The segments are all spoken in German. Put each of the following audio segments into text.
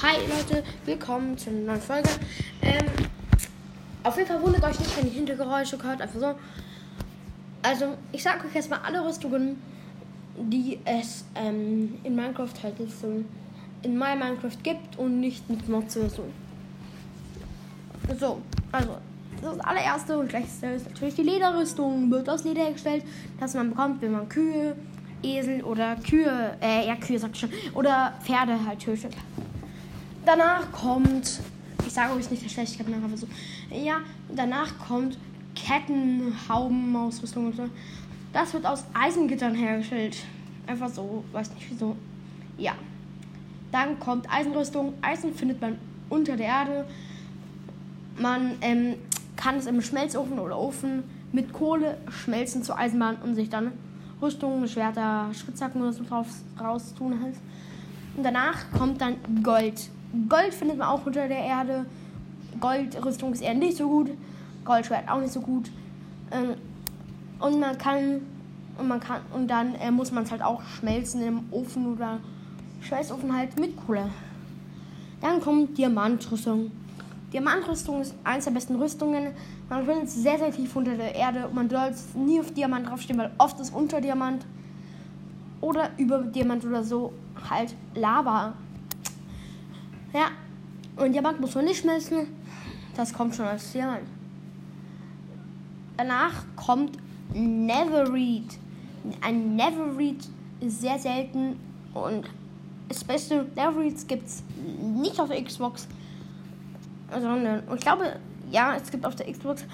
Hi Leute, willkommen zu einer neuen Folge. Ähm, auf jeden Fall wundert euch nicht, wenn ihr Hintergeräusche hört, einfach so. Also, ich sage euch erstmal alle Rüstungen, die es ähm, in Minecraft halt so in My Minecraft gibt und nicht mit Mods oder so. So, also, das allererste und schlechteste ist natürlich die Lederrüstung. Wird aus Leder hergestellt, das man bekommt, wenn man Kühe, Esel oder Kühe, äh, ja, Kühe sagt schon, oder Pferde halt tötet. Danach kommt, ich sage euch nicht der Schlechtigkeit nach, aber so, ja, danach kommt Kettenhaubenausrüstung und so. Das wird aus Eisengittern hergestellt. Einfach so, weiß nicht wieso. Ja. Dann kommt Eisenrüstung. Eisen findet man unter der Erde. Man ähm, kann es im Schmelzofen oder Ofen mit Kohle schmelzen zur Eisenbahn und sich dann Rüstungen, Schwerter, Schrittzacken oder so drauf raus tun halt. Und danach kommt dann Gold. Gold findet man auch unter der Erde. Goldrüstung ist eher nicht so gut. Goldschwert auch nicht so gut. Ähm, und man kann und man kann und dann äh, muss man es halt auch schmelzen im Ofen oder Schweißofen halt mit Kohle. Dann kommt Diamantrüstung. Diamantrüstung ist eines der besten Rüstungen. Man findet sehr, sehr tief unter der Erde. Man soll nie auf Diamant draufstehen, weil oft ist unter Diamant oder über Diamant oder so halt Lava. Ja, und Diamant muss man nicht schmelzen. Das kommt schon als Diamant. Danach kommt Neverread. Ein Neverread ist sehr selten und das beste Neverreads gibt es nicht auf der Xbox, sondern ich glaube, ja, es gibt auf der Xbox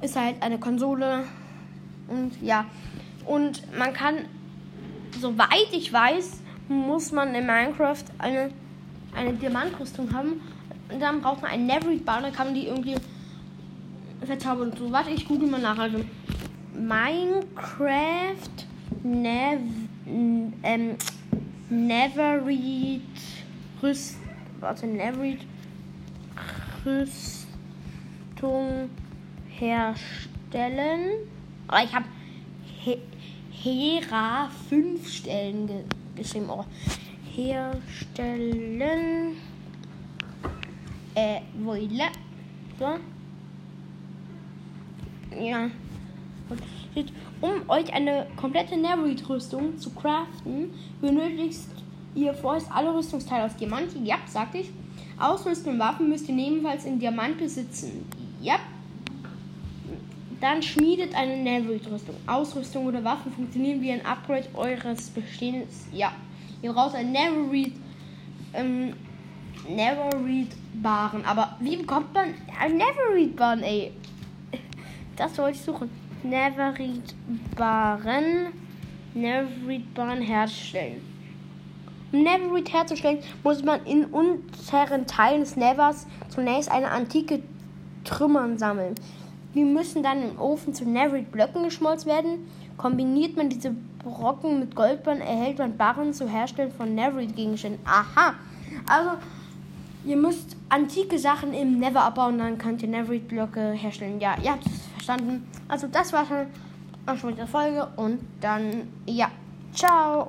ist halt eine Konsole und ja und man kann, soweit ich weiß, muss man in Minecraft eine eine Diamantrüstung haben. Und dann braucht man einen Neverread-Bar, dann kann man die irgendwie verzaubern und so. Warte, ich google mal nach. Also Minecraft Nev ähm, Neverread Rüst warte, Neverread Rüstung herstellen. Aber ich habe He Hera 5 Stellen ge geschrieben. Oh herstellen. Äh, Wolle. So. Ja. Um euch eine komplette Neverite-Rüstung zu craften, benötigt ihr vorerst alle Rüstungsteile aus Diamant. Ja, sagte ich. Ausrüstung und Waffen müsst ihr ebenfalls in Diamant besitzen. Ja. Dann schmiedet eine Neverite-Rüstung. Ausrüstung oder Waffen funktionieren wie ein Upgrade eures Bestehendes. Ja. Ihr braucht ein Never Read, ähm, Never Read Baren. Aber wie bekommt man ein Never Read Baren, ey? Das wollte ich suchen. Never Read Baren. Never Read Baren herstellen. Um Never Read herzustellen, muss man in unteren Teilen des Nevers zunächst eine antike Trümmern sammeln. Die müssen dann im Ofen zu Neverite Blöcken geschmolzen werden. Kombiniert man diese Brocken mit Goldbarren, erhält man Barren zur Herstellung von Neverite Gegenständen. Aha! Also, ihr müsst antike Sachen im Never abbauen, dann könnt ihr Neverite Blöcke herstellen. Ja, ihr habt es verstanden. Also, das war schon mit der Folge und dann, ja, ciao!